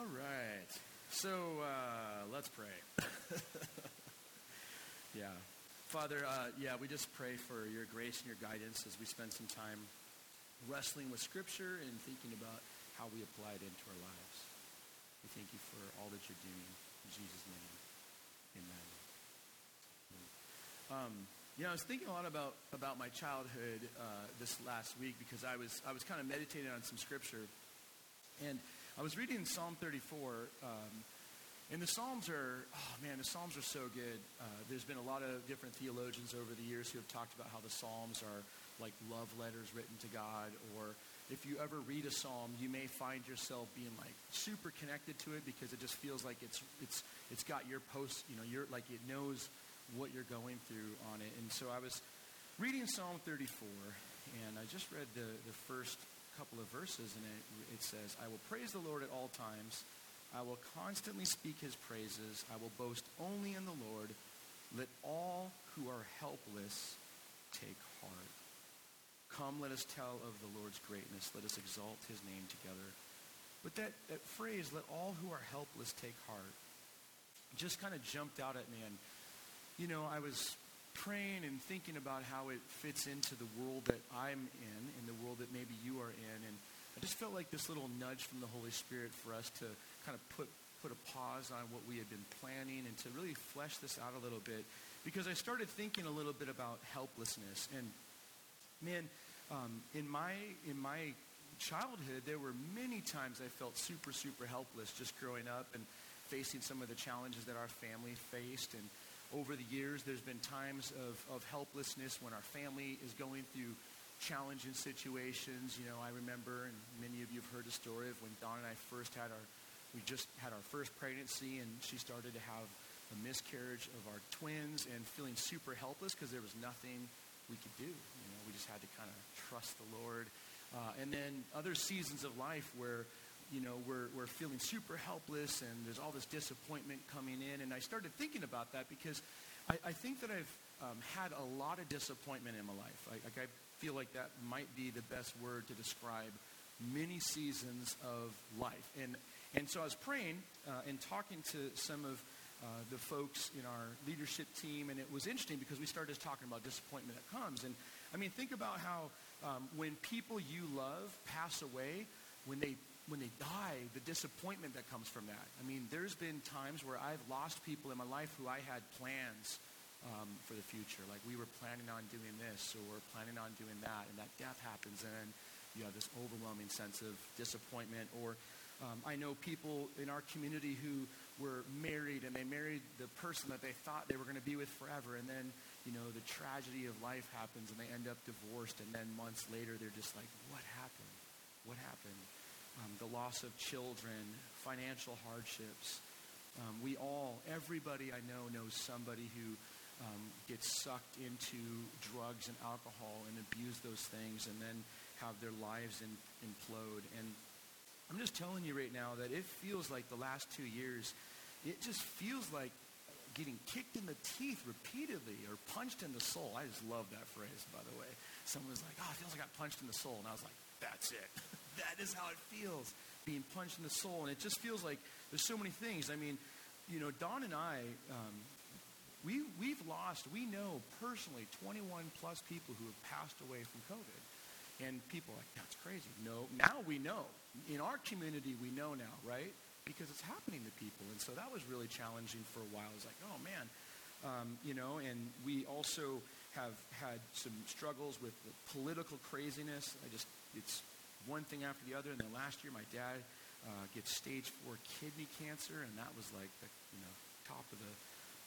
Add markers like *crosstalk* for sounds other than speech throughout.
All right. So uh, let's pray. *laughs* yeah. Father, uh, yeah, we just pray for your grace and your guidance as we spend some time wrestling with Scripture and thinking about how we apply it into our lives. We thank you for all that you're doing. In Jesus' name, amen. Um, you know, I was thinking a lot about, about my childhood uh, this last week because I was, I was kind of meditating on some Scripture. And I was reading Psalm 34, um, and the Psalms are, oh man, the Psalms are so good. Uh, there's been a lot of different theologians over the years who have talked about how the Psalms are like love letters written to God, or if you ever read a Psalm, you may find yourself being like super connected to it because it just feels like it's it's it's got your post, you know, you're like it knows what you're going through on it. And so I was reading Psalm 34, and I just read the the first couple of verses, and it, it says, "I will praise the Lord at all times." I will constantly speak his praises. I will boast only in the Lord. Let all who are helpless take heart. Come, let us tell of the Lord's greatness. Let us exalt his name together. But that, that phrase, let all who are helpless take heart, just kind of jumped out at me. And, you know, I was praying and thinking about how it fits into the world that I'm in, in the world that maybe you are in. And I just felt like this little nudge from the Holy Spirit for us to kind of put put a pause on what we had been planning and to really flesh this out a little bit. Because I started thinking a little bit about helplessness. And man um, in my in my childhood there were many times I felt super super helpless just growing up and facing some of the challenges that our family faced. And over the years there's been times of, of helplessness when our family is going through challenging situations you know I remember and many of you have heard the story of when Don and I first had our we just had our first pregnancy, and she started to have a miscarriage of our twins and feeling super helpless because there was nothing we could do. You know, we just had to kind of trust the Lord. Uh, and then other seasons of life where, you know, we're, we're feeling super helpless and there's all this disappointment coming in. And I started thinking about that because I, I think that I've um, had a lot of disappointment in my life. I, like I feel like that might be the best word to describe many seasons of life. And and so I was praying uh, and talking to some of uh, the folks in our leadership team, and it was interesting because we started talking about disappointment that comes. And I mean, think about how um, when people you love pass away, when they when they die, the disappointment that comes from that. I mean, there's been times where I've lost people in my life who I had plans um, for the future. Like we were planning on doing this or planning on doing that, and that death happens, and then you have this overwhelming sense of disappointment. Or um, I know people in our community who were married and they married the person that they thought they were going to be with forever. And then, you know, the tragedy of life happens and they end up divorced. And then months later, they're just like, what happened? What happened? Um, the loss of children, financial hardships. Um, we all, everybody I know knows somebody who um, gets sucked into drugs and alcohol and abuse those things and then have their lives in, implode. And I'm just telling you right now that it feels like the last two years, it just feels like getting kicked in the teeth repeatedly or punched in the soul. I just love that phrase, by the way. Someone was like, oh, it feels like I got punched in the soul. And I was like, that's it. *laughs* that is how it feels, being punched in the soul. And it just feels like there's so many things. I mean, you know, Don and I, um, we, we've lost, we know personally 21 plus people who have passed away from COVID. And people are like, that's crazy. No, now we know. In our community, we know now, right? Because it's happening to people. And so that was really challenging for a while. It's like, oh, man. Um, you know, and we also have had some struggles with the political craziness. I just, it's one thing after the other. And then last year, my dad uh, gets stage four kidney cancer, and that was like the, you know, top of the,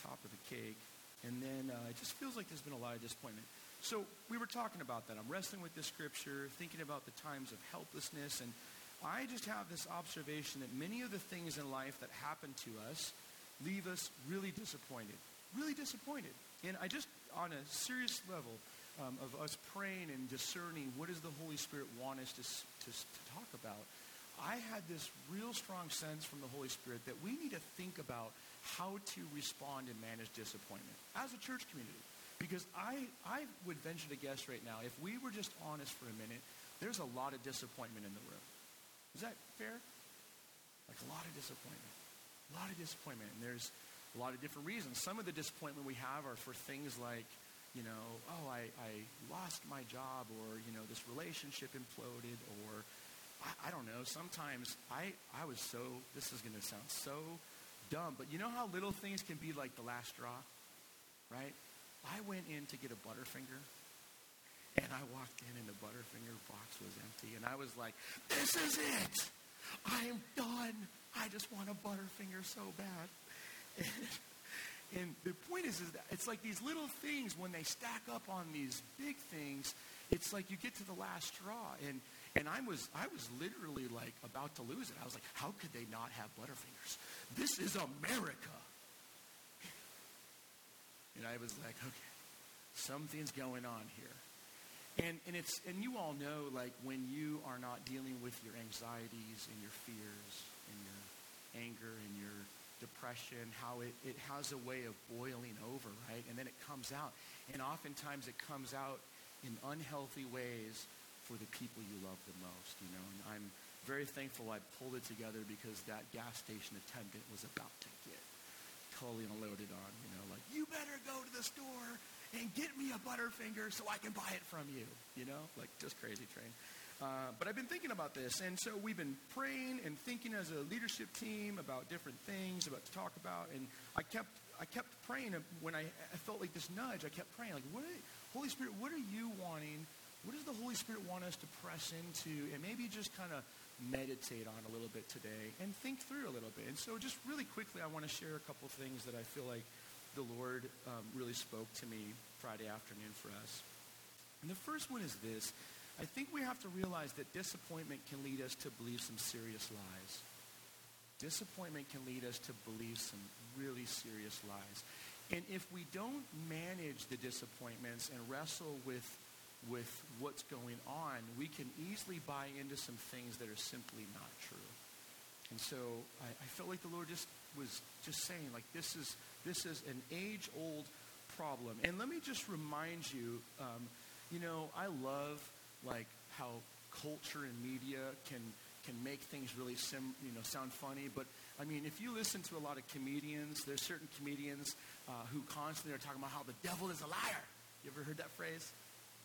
top of the cake. And then uh, it just feels like there's been a lot of disappointment. So we were talking about that. I'm wrestling with this scripture, thinking about the times of helplessness, and I just have this observation that many of the things in life that happen to us leave us really disappointed. Really disappointed. And I just, on a serious level um, of us praying and discerning what does the Holy Spirit want us to, to, to talk about, I had this real strong sense from the Holy Spirit that we need to think about how to respond and manage disappointment as a church community. Because I, I would venture to guess right now, if we were just honest for a minute, there's a lot of disappointment in the room. Is that fair? Like a lot of disappointment. A lot of disappointment. And there's a lot of different reasons. Some of the disappointment we have are for things like, you know, oh, I, I lost my job or, you know, this relationship imploded or I, I don't know. Sometimes I, I was so, this is going to sound so dumb, but you know how little things can be like the last straw, right? I went in to get a Butterfinger and I walked in and the Butterfinger box was empty and I was like, this is it. I am done. I just want a Butterfinger so bad. And, *laughs* and the point is, is that it's like these little things, when they stack up on these big things, it's like you get to the last straw. And, and I, was, I was literally like about to lose it. I was like, how could they not have Butterfingers? This is America. And I was like, okay, something's going on here. And, and, it's, and you all know, like, when you are not dealing with your anxieties and your fears and your anger and your depression, how it, it has a way of boiling over, right? And then it comes out. And oftentimes it comes out in unhealthy ways for the people you love the most, you know. And I'm very thankful I pulled it together because that gas station attendant was about to get totally unloaded on, you know, like, you better go to the store and get me a Butterfinger so I can buy it from you, you know, like just crazy train. Uh, but I've been thinking about this, and so we've been praying and thinking as a leadership team about different things about to talk about, and I kept I kept praying when I, I felt like this nudge. I kept praying like, what, Holy Spirit, what are you wanting? What does the Holy Spirit want us to press into, and maybe just kind of meditate on a little bit today and think through a little bit. And so, just really quickly, I want to share a couple things that I feel like the Lord um, really spoke to me Friday afternoon for us. And the first one is this I think we have to realize that disappointment can lead us to believe some serious lies. Disappointment can lead us to believe some really serious lies. And if we don't manage the disappointments and wrestle with, with what's going on, we can easily buy into some things that are simply not true. And so I, I felt like the Lord just was just saying, like, this is, this is an age-old problem. And let me just remind you, um, you know, I love like how culture and media can can make things really sim, you know sound funny. But I mean, if you listen to a lot of comedians, there's certain comedians uh, who constantly are talking about how the devil is a liar. You ever heard that phrase?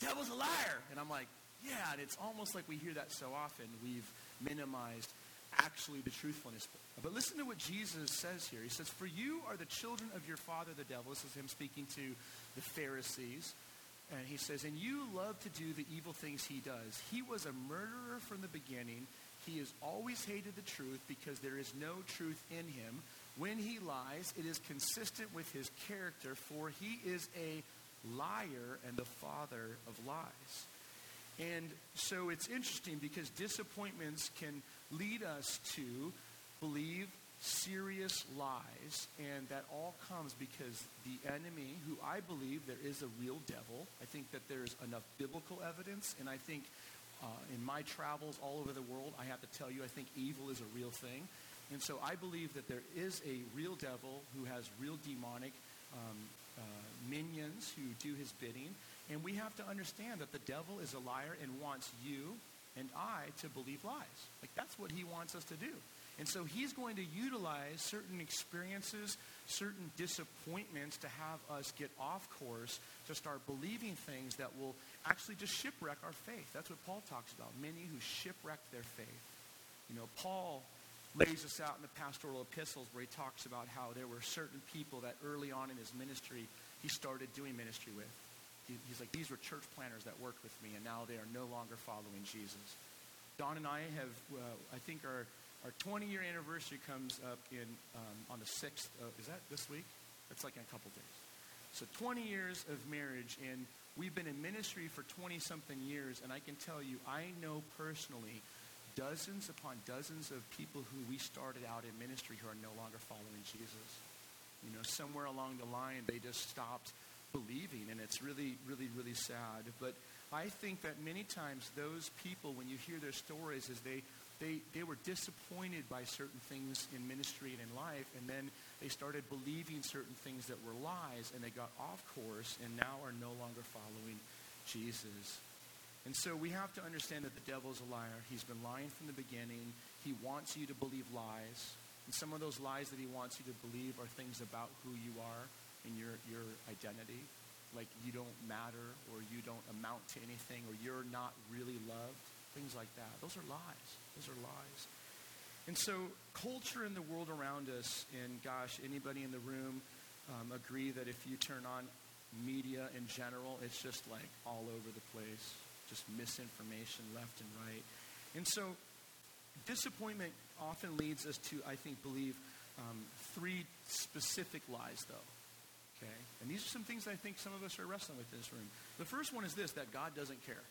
Devil's a liar, and I'm like, yeah. And it's almost like we hear that so often. We've minimized actually the truthfulness. But listen to what Jesus says here. He says, "For you are the children of your father, the devil." This is him speaking to the Pharisees. And he says, And you love to do the evil things he does. He was a murderer from the beginning. He has always hated the truth because there is no truth in him. When he lies, it is consistent with his character, for he is a liar and the father of lies. And so it's interesting because disappointments can lead us to believe serious lies, and that all comes because the enemy, who I believe there is a real devil, I think that there's enough biblical evidence, and I think uh, in my travels all over the world, I have to tell you, I think evil is a real thing. And so I believe that there is a real devil who has real demonic um, uh, minions who do his bidding. And we have to understand that the devil is a liar and wants you and I to believe lies. Like that's what he wants us to do. And so he's going to utilize certain experiences, certain disappointments to have us get off course to start believing things that will actually just shipwreck our faith. That's what Paul talks about. Many who shipwreck their faith. You know, Paul lays this out in the pastoral epistles where he talks about how there were certain people that early on in his ministry he started doing ministry with. he's like, these were church planners that worked with me, and now they are no longer following Jesus. Don and I have, uh, I think, our our 20 year anniversary comes up in um, on the 6th. Of, is that this week? It's like in a couple days. So 20 years of marriage, and we've been in ministry for 20 something years, and I can tell you, I know personally dozens upon dozens of people who we started out in ministry who are no longer following Jesus. You know, somewhere along the line, they just stopped believing, and it's really, really, really sad. But I think that many times those people, when you hear their stories, is they they, they were disappointed by certain things in ministry and in life, and then they started believing certain things that were lies, and they got off course and now are no longer following Jesus. And so we have to understand that the devil is a liar. He's been lying from the beginning. he wants you to believe lies. And some of those lies that he wants you to believe are things about who you are and your, your identity. Like you don't matter or you don't amount to anything or you're not really loved. Things like that. Those are lies. Those are lies. And so culture in the world around us, and gosh, anybody in the room um, agree that if you turn on media in general, it's just like all over the place, just misinformation left and right. And so disappointment often leads us to, I think, believe um, three specific lies, though. Okay? And these are some things I think some of us are wrestling with in this room. The first one is this that God doesn't care.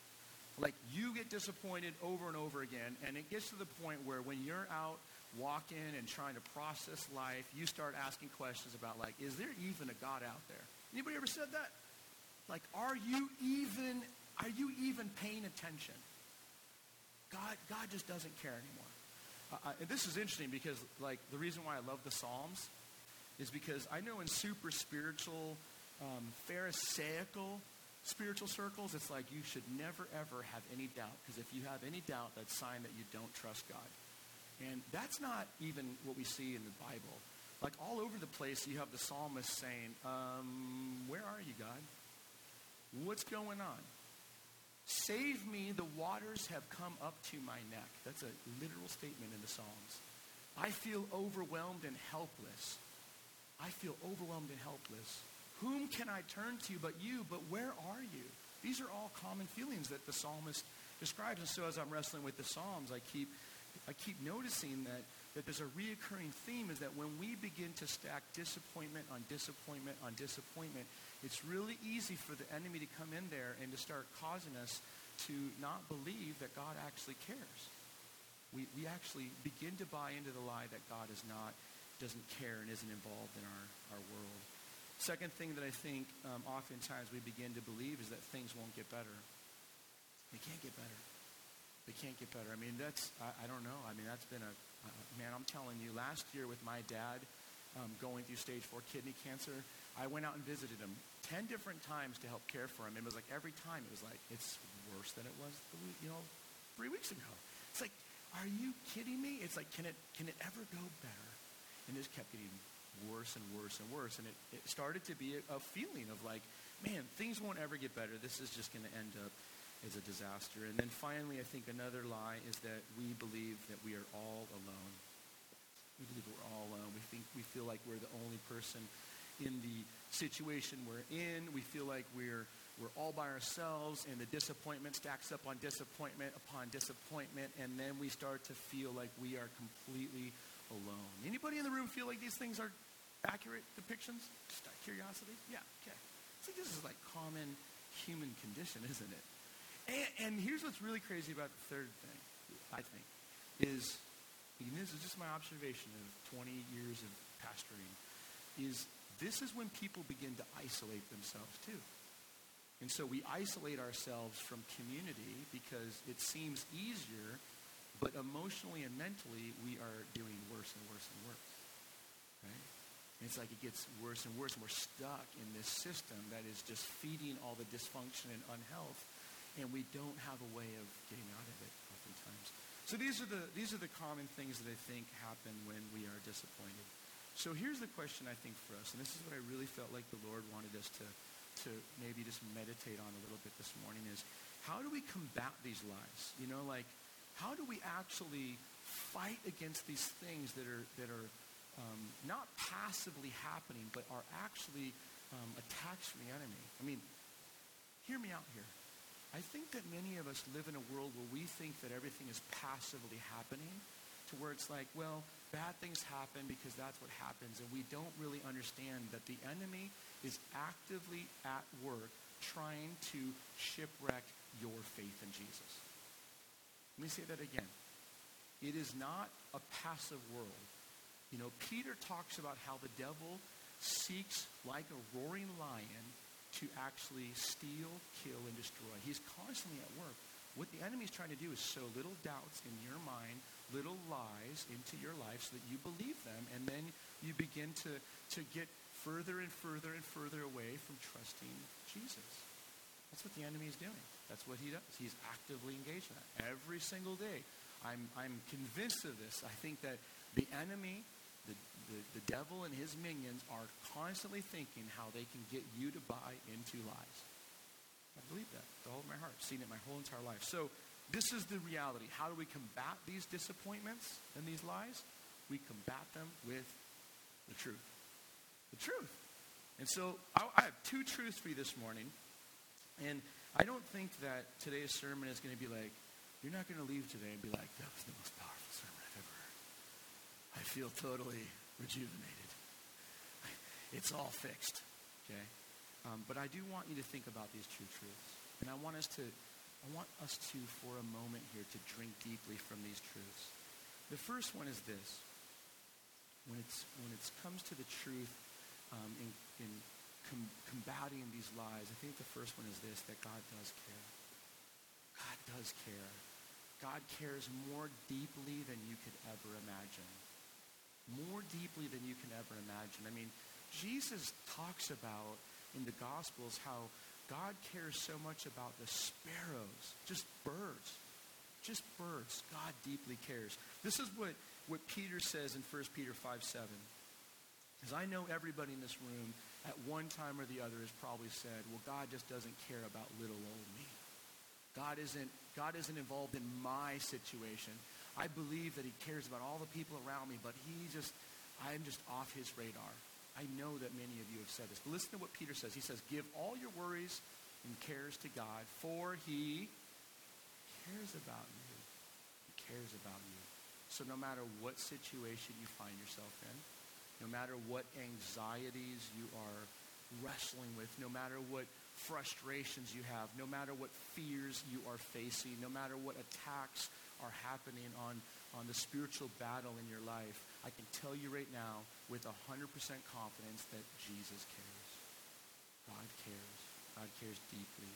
Like you get disappointed over and over again, and it gets to the point where when you're out walking and trying to process life, you start asking questions about like, is there even a God out there? Anybody ever said that? Like, are you even are you even paying attention? God, God just doesn't care anymore. Uh, and this is interesting because, like, the reason why I love the Psalms is because I know in super spiritual, um, Pharisaical spiritual circles, it's like you should never, ever have any doubt. Because if you have any doubt, that's a sign that you don't trust God. And that's not even what we see in the Bible. Like all over the place, you have the psalmist saying, um, Where are you, God? What's going on? Save me, the waters have come up to my neck. That's a literal statement in the Psalms. I feel overwhelmed and helpless. I feel overwhelmed and helpless. Whom can I turn to but you? But where are you? These are all common feelings that the psalmist describes. And so as I'm wrestling with the Psalms, I keep, I keep noticing that, that there's a reoccurring theme is that when we begin to stack disappointment on disappointment on disappointment, it's really easy for the enemy to come in there and to start causing us to not believe that God actually cares. We, we actually begin to buy into the lie that God is not, doesn't care and isn't involved in our, our world. Second thing that I think um, oftentimes we begin to believe is that things won't get better. They can't get better. They can't get better. I mean, that's, I, I don't know. I mean, that's been a, uh, man, I'm telling you, last year with my dad um, going through stage four kidney cancer, I went out and visited him 10 different times to help care for him. It was like every time it was like, it's worse than it was, the week, you know, three weeks ago. It's like, are you kidding me? It's like, can it, can it ever go better? And this kept getting worse and worse and worse. And it, it started to be a, a feeling of like, man, things won't ever get better. This is just going to end up as a disaster. And then finally, I think another lie is that we believe that we are all alone. We believe we're all alone. We think we feel like we're the only person in the situation we're in. We feel like we're we're all by ourselves and the disappointment stacks up on disappointment upon disappointment and then we start to feel like we are completely alone. Anybody in the room feel like these things are accurate depictions? Just out of curiosity? Yeah, okay. See, this is like common human condition, *laughs* isn't it? And, and here's what's really crazy about the third thing, I think, is, this is just my observation of 20 years of pastoring, is this is when people begin to isolate themselves too. And so we isolate ourselves from community because it seems easier, but emotionally and mentally we are doing worse and worse and worse. Right? And it's like it gets worse and worse, and we're stuck in this system that is just feeding all the dysfunction and unhealth, and we don't have a way of getting out of it oftentimes. So these are the these are the common things that I think happen when we are disappointed. So here's the question I think for us, and this is what I really felt like the Lord wanted us to to maybe just meditate on a little bit this morning is how do we combat these lies? You know, like how do we actually fight against these things that are that are um, not passively happening, but are actually um, attacks from the enemy. I mean, hear me out here. I think that many of us live in a world where we think that everything is passively happening to where it's like, well, bad things happen because that's what happens. And we don't really understand that the enemy is actively at work trying to shipwreck your faith in Jesus. Let me say that again. It is not a passive world. You know, Peter talks about how the devil seeks like a roaring lion to actually steal, kill, and destroy. He's constantly at work. What the enemy is trying to do is sow little doubts in your mind, little lies into your life so that you believe them, and then you begin to, to get further and further and further away from trusting Jesus. That's what the enemy is doing. That's what he does. He's actively engaged in that every single day I'm, I'm convinced of this. I think that the enemy, the, the, the devil and his minions are constantly thinking how they can get you to buy into lies. I believe that with all of my heart. Seen it my whole entire life. So this is the reality. How do we combat these disappointments and these lies? We combat them with the truth. The truth. And so I, I have two truths for you this morning. And I don't think that today's sermon is going to be like, you're not going to leave today and be like, that was the most powerful sermon I've ever heard. I feel totally rejuvenated. It's all fixed, okay? Um, but I do want you to think about these two truths. And I want us to, I want us to, for a moment here, to drink deeply from these truths. The first one is this. When, it's, when it comes to the truth um, in, in com- combating these lies, I think the first one is this, that God does care. God does care. God cares more deeply than you could ever imagine. More deeply than you can ever imagine. I mean, Jesus talks about in the Gospels how God cares so much about the sparrows, just birds. Just birds. God deeply cares. This is what, what Peter says in 1 Peter 5 7. Because I know everybody in this room at one time or the other has probably said, well, God just doesn't care about little old me. God isn't, God isn't involved in my situation. I believe that he cares about all the people around me, but he just, I'm just off his radar. I know that many of you have said this. But listen to what Peter says. He says, Give all your worries and cares to God, for he cares about you. He cares about you. So no matter what situation you find yourself in, no matter what anxieties you are wrestling with, no matter what frustrations you have, no matter what fears you are facing, no matter what attacks are happening on, on the spiritual battle in your life, I can tell you right now with 100% confidence that Jesus cares. God cares. God cares deeply.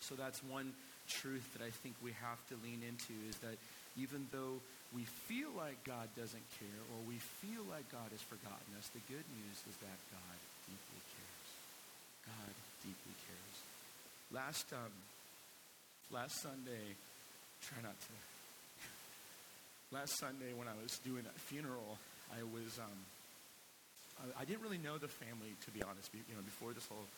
So that's one truth that I think we have to lean into is that even though we feel like God doesn't care or we feel like God has forgotten us, the good news is that God deeply cares. God deeply cares. Last um, last Sunday, try not to. *laughs* last Sunday when I was doing that funeral, I was, um, I, I, didn't really know the family, to be honest, you know, before this whole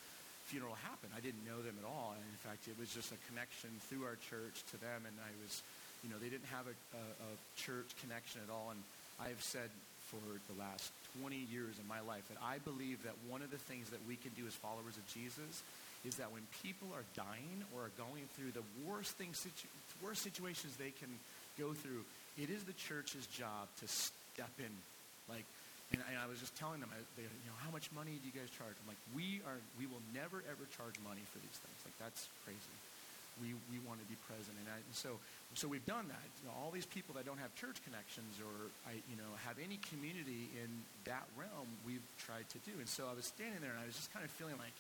funeral happened. I didn't know them at all. And in fact, it was just a connection through our church to them. And I was, you know, they didn't have a, a, a church connection at all. And I've said for the last 20 years in my life that I believe that one of the things that we can do as followers of Jesus is that when people are dying or are going through the worst things, situ- worst situations they can go through, it is the church's job to step in like, and, and I was just telling them, I, they, you know, how much money do you guys charge? I'm like, we are, we will never ever charge money for these things. Like that's crazy. We, we want to be present. And, I, and so, so we've done that. You know, all these people that don't have church connections or, I, you know, have any community in that realm, we've tried to do. And so I was standing there and I was just kind of feeling like,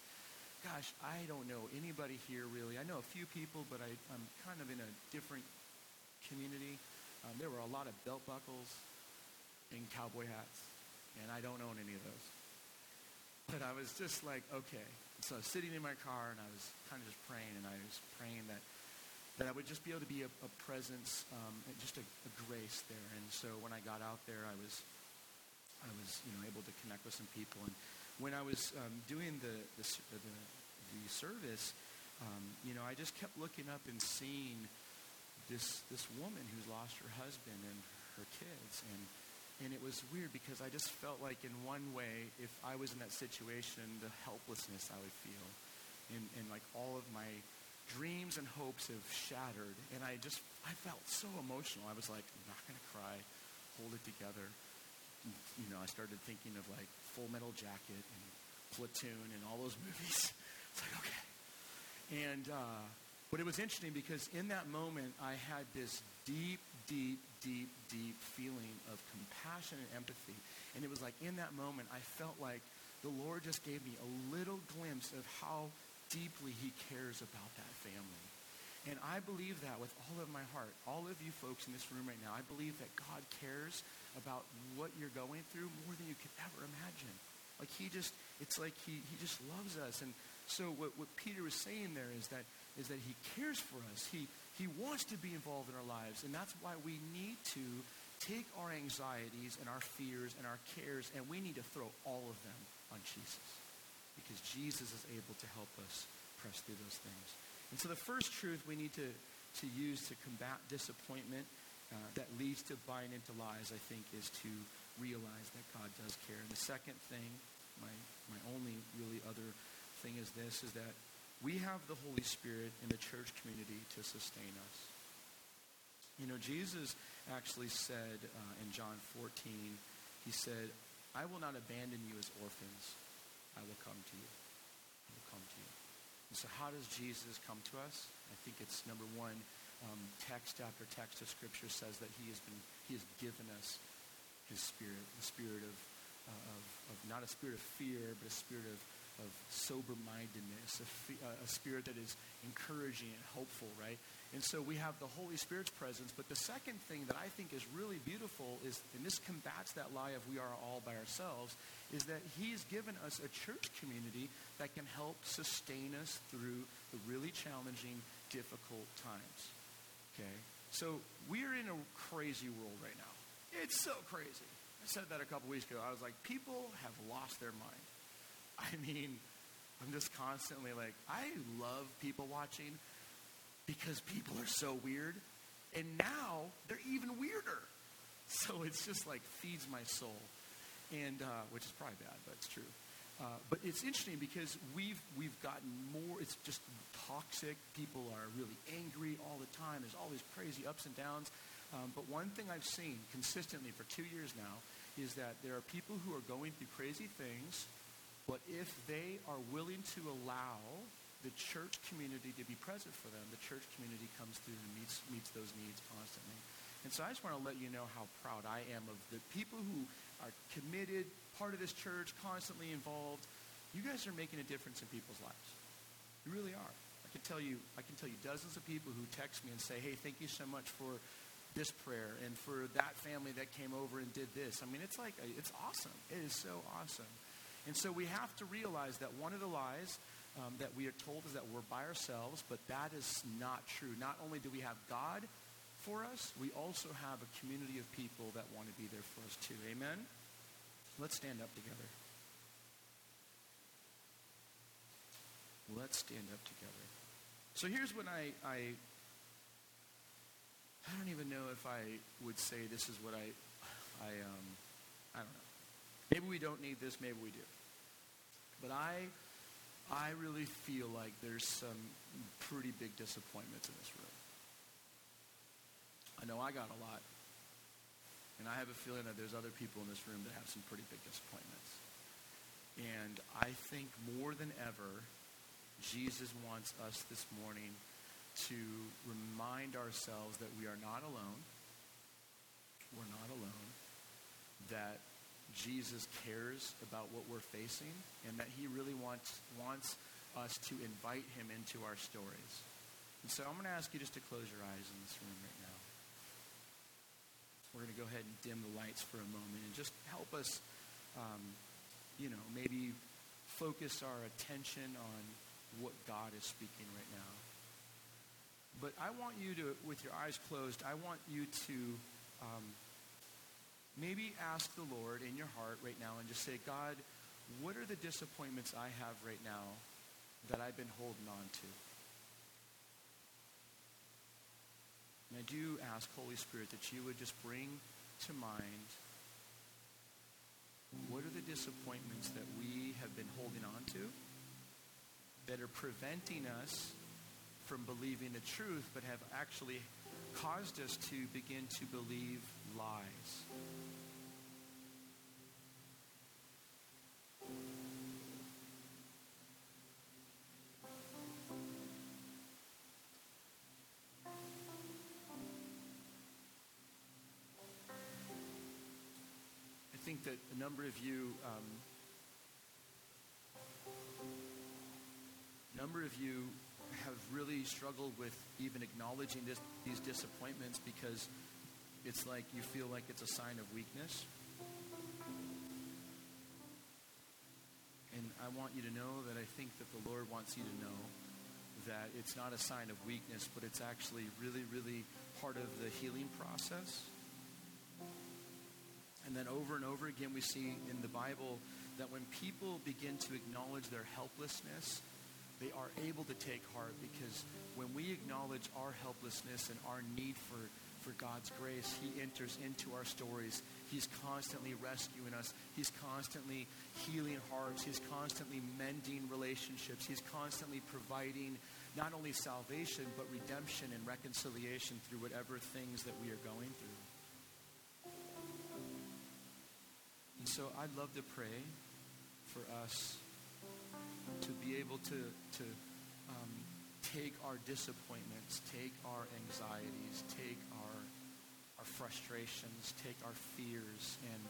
gosh, I don't know anybody here really. I know a few people, but I, I'm kind of in a different community. Um, there were a lot of belt buckles in cowboy hats, and I don't own any of those. But I was just like, okay. So I was sitting in my car, and I was kind of just praying, and I was praying that that I would just be able to be a, a presence, um, just a, a grace there. And so when I got out there, I was I was you know able to connect with some people. And when I was um, doing the the, the, the service, um, you know, I just kept looking up and seeing this this woman who's lost her husband and her kids, and and it was weird because I just felt like in one way, if I was in that situation, the helplessness I would feel. And, and like all of my dreams and hopes have shattered. And I just, I felt so emotional. I was like, I'm not going to cry. Hold it together. You know, I started thinking of like Full Metal Jacket and Platoon and all those *laughs* movies. It's like, okay. And, uh, but it was interesting because in that moment, I had this deep, deep, deep, deep feeling of compassion and empathy. And it was like in that moment, I felt like the Lord just gave me a little glimpse of how deeply he cares about that family. And I believe that with all of my heart. All of you folks in this room right now, I believe that God cares about what you're going through more than you could ever imagine. Like he just, it's like he, he just loves us. And so what, what Peter was saying there is that is that he cares for us. He, He wants to be involved in our lives. And that's why we need to take our anxieties and our fears and our cares and we need to throw all of them on Jesus. Because Jesus is able to help us press through those things. And so the first truth we need to, to use to combat disappointment uh, that leads to buying into lies, I think, is to realize that God does care. And the second thing, my, my only really other thing is this, is that we have the Holy Spirit in the church community to sustain us. You know, Jesus actually said uh, in John 14, he said, I will not abandon you as orphans. I will come to you. I will come to you. And so how does Jesus come to us? I think it's number one, um, text after text of Scripture says that he has, been, he has given us his spirit, the spirit of, uh, of, of not a spirit of fear, but a spirit of of sober-mindedness, a, a, spirit that is encouraging and hopeful, right? And so we have the Holy Spirit's presence. But the second thing that I think is really beautiful is, and this combats that lie of we are all by ourselves, is that he's given us a church community that can help sustain us through the really challenging, difficult times. Okay? So we're in a crazy world right now. It's so crazy. I said that a couple weeks ago. I was like, people have lost their mind. *laughs* I mean, I'm just constantly like, I love people watching because people are so weird. And now they're even weirder. So *laughs* it's just like feeds my soul. And, uh, which is probably bad, but it's true. Uh, but it's interesting because we've, we've gotten more, it's just toxic. People are really angry all the time. There's all these crazy ups and downs. Um, but one thing I've seen consistently for two years now is that there are people who are going through crazy things but if they are willing to allow the church community to be present for them, the church community comes through and meets, meets those needs constantly. And so I just want to let you know how proud I am of the people who are committed, part of this church, constantly involved. You guys are making a difference in people's lives. You really are. I can tell you, I can tell you dozens of people who text me and say, hey, thank you so much for this prayer and for that family that came over and did this. I mean, it's like, it's awesome. It is so awesome. And so we have to realize that one of the lies um, that we are told is that we're by ourselves, but that is not true. Not only do we have God for us, we also have a community of people that want to be there for us too. Amen? Let's stand up together. Let's stand up together. So here's what I, I I don't even know if I would say this is what I I um I don't know. Maybe we don't need this, maybe we do. But I, I really feel like there's some pretty big disappointments in this room. I know I got a lot. And I have a feeling that there's other people in this room that have some pretty big disappointments. And I think more than ever, Jesus wants us this morning to remind ourselves that we are not alone. We're not alone. That Jesus cares about what we're facing and that he really wants, wants us to invite him into our stories. And so I'm going to ask you just to close your eyes in this room right now. We're going to go ahead and dim the lights for a moment and just help us, um, you know, maybe focus our attention on what God is speaking right now. But I want you to, with your eyes closed, I want you to um, maybe ask the Lord in your heart right now and just say, God, what are the disappointments I have right now that I've been holding on to? And I do ask, Holy Spirit, that you would just bring to mind what are the disappointments that we have been holding on to that are preventing us from believing the truth but have actually caused us to begin to believe lies. I think that a number of you, um, number of you have really struggled with even acknowledging this, these disappointments because it's like you feel like it's a sign of weakness. And I want you to know that I think that the Lord wants you to know that it's not a sign of weakness, but it's actually really, really part of the healing process. And then over and over again, we see in the Bible that when people begin to acknowledge their helplessness, they are able to take heart because when we acknowledge our helplessness and our need for, for God's grace, He enters into our stories. He's constantly rescuing us. He's constantly healing hearts. He's constantly mending relationships. He's constantly providing not only salvation, but redemption and reconciliation through whatever things that we are going through. And so I'd love to pray for us to be able to, to um, take our disappointments, take our anxieties, take our, our frustrations, take our fears, and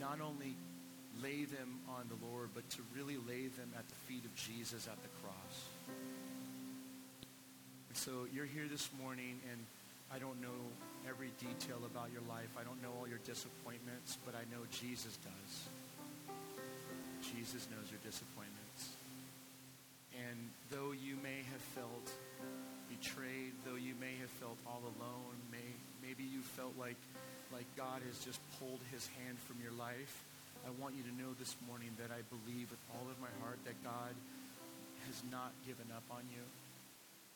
not only lay them on the Lord, but to really lay them at the feet of Jesus at the cross. And so you're here this morning, and I don't know every detail about your life. I don't know all your disappointments, but I know Jesus does. Jesus knows your disappointments. And though you may have felt betrayed, though you may have felt all alone, may, maybe you felt like, like God has just pulled his hand from your life, I want you to know this morning that I believe with all of my heart that God has not given up on you.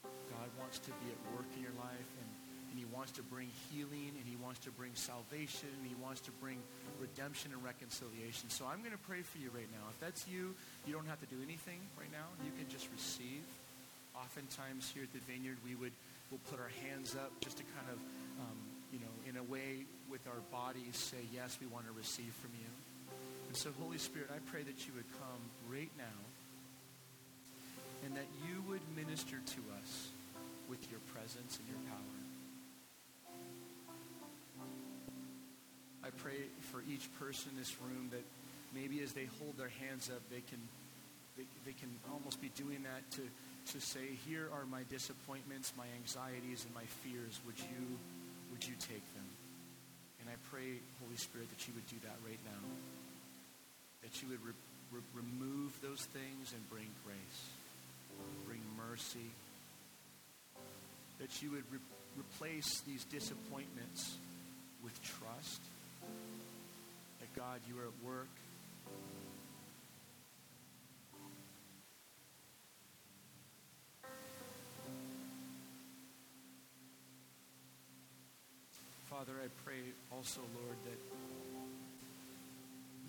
God wants to be at work in your life and and he wants to bring healing and he wants to bring salvation and he wants to bring redemption and reconciliation. So I'm going to pray for you right now. If that's you, you don't have to do anything right now. You can just receive. Oftentimes here at the Vineyard, we would we'll put our hands up just to kind of, um, you know, in a way with our bodies say, yes, we want to receive from you. And so, Holy Spirit, I pray that you would come right now and that you would minister to us with your presence and your power. Pray for each person in this room that maybe as they hold their hands up, they can, they, they can almost be doing that to, to say, here are my disappointments, my anxieties, and my fears. Would you, would you take them? And I pray, Holy Spirit, that you would do that right now. That you would re- re- remove those things and bring grace, bring mercy. That you would re- replace these disappointments with trust God, you are at work. Father, I pray also, Lord, that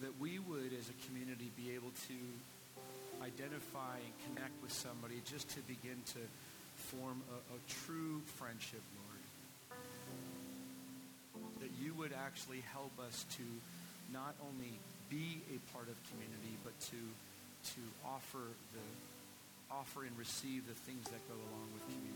that we would, as a community, be able to identify and connect with somebody just to begin to form a, a true friendship, Lord. Would actually help us to not only be a part of community, but to, to offer, the, offer and receive the things that go along with community.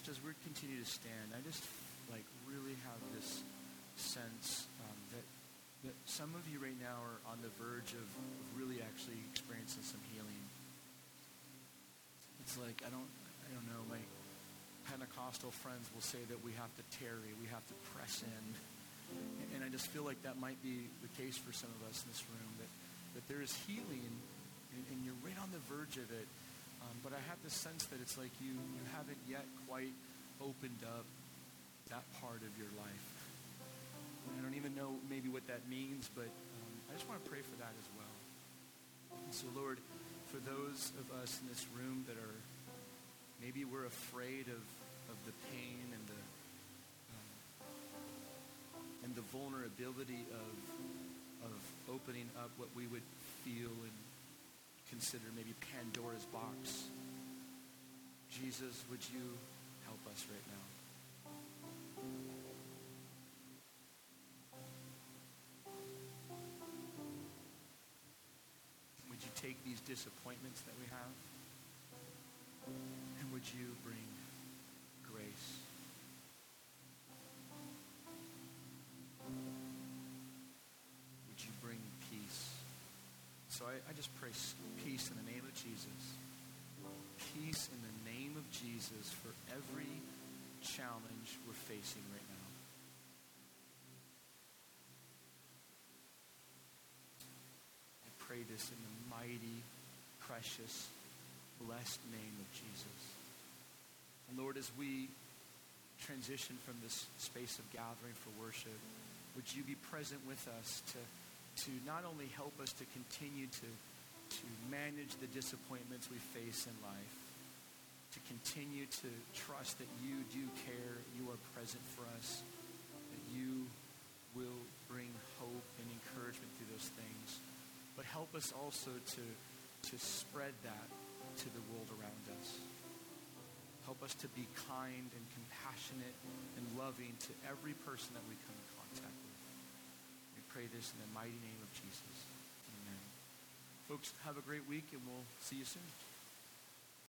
Just as we continue to stand, I just like really have this sense um, that that some of you right now are on the verge of, really actually experiencing some healing. It's like I don't I don't know my Pentecostal friends will say that we have to tarry, we have to press in. And I just feel like that might be the case for some of us in this room, that, that there is healing and, and you're right on the verge of it. But I have the sense that it's like you, you haven't yet quite opened up that part of your life. I don't even know maybe what that means, but um, I just want to pray for that as well. And so, Lord, for those of us in this room that are maybe we're afraid of, of the pain and the um, and the vulnerability of of opening up what we would feel and consider maybe Pandora's box. Jesus, would you help us right now? Would you take these disappointments that we have? And would you bring So I, I just pray peace in the name of Jesus. Peace in the name of Jesus for every challenge we're facing right now. I pray this in the mighty, precious, blessed name of Jesus. And Lord, as we transition from this space of gathering for worship, would you be present with us to, to not only help us to continue to, to manage the disappointments we face in life, to continue to trust that you do care, you are present for us, that you will bring hope and encouragement through those things. But help us also to, to spread that to the world around us. Help us to be kind and compassionate and loving to every person that we come. We pray this in the mighty name of Jesus. Amen. Folks, have a great week and we'll see you soon.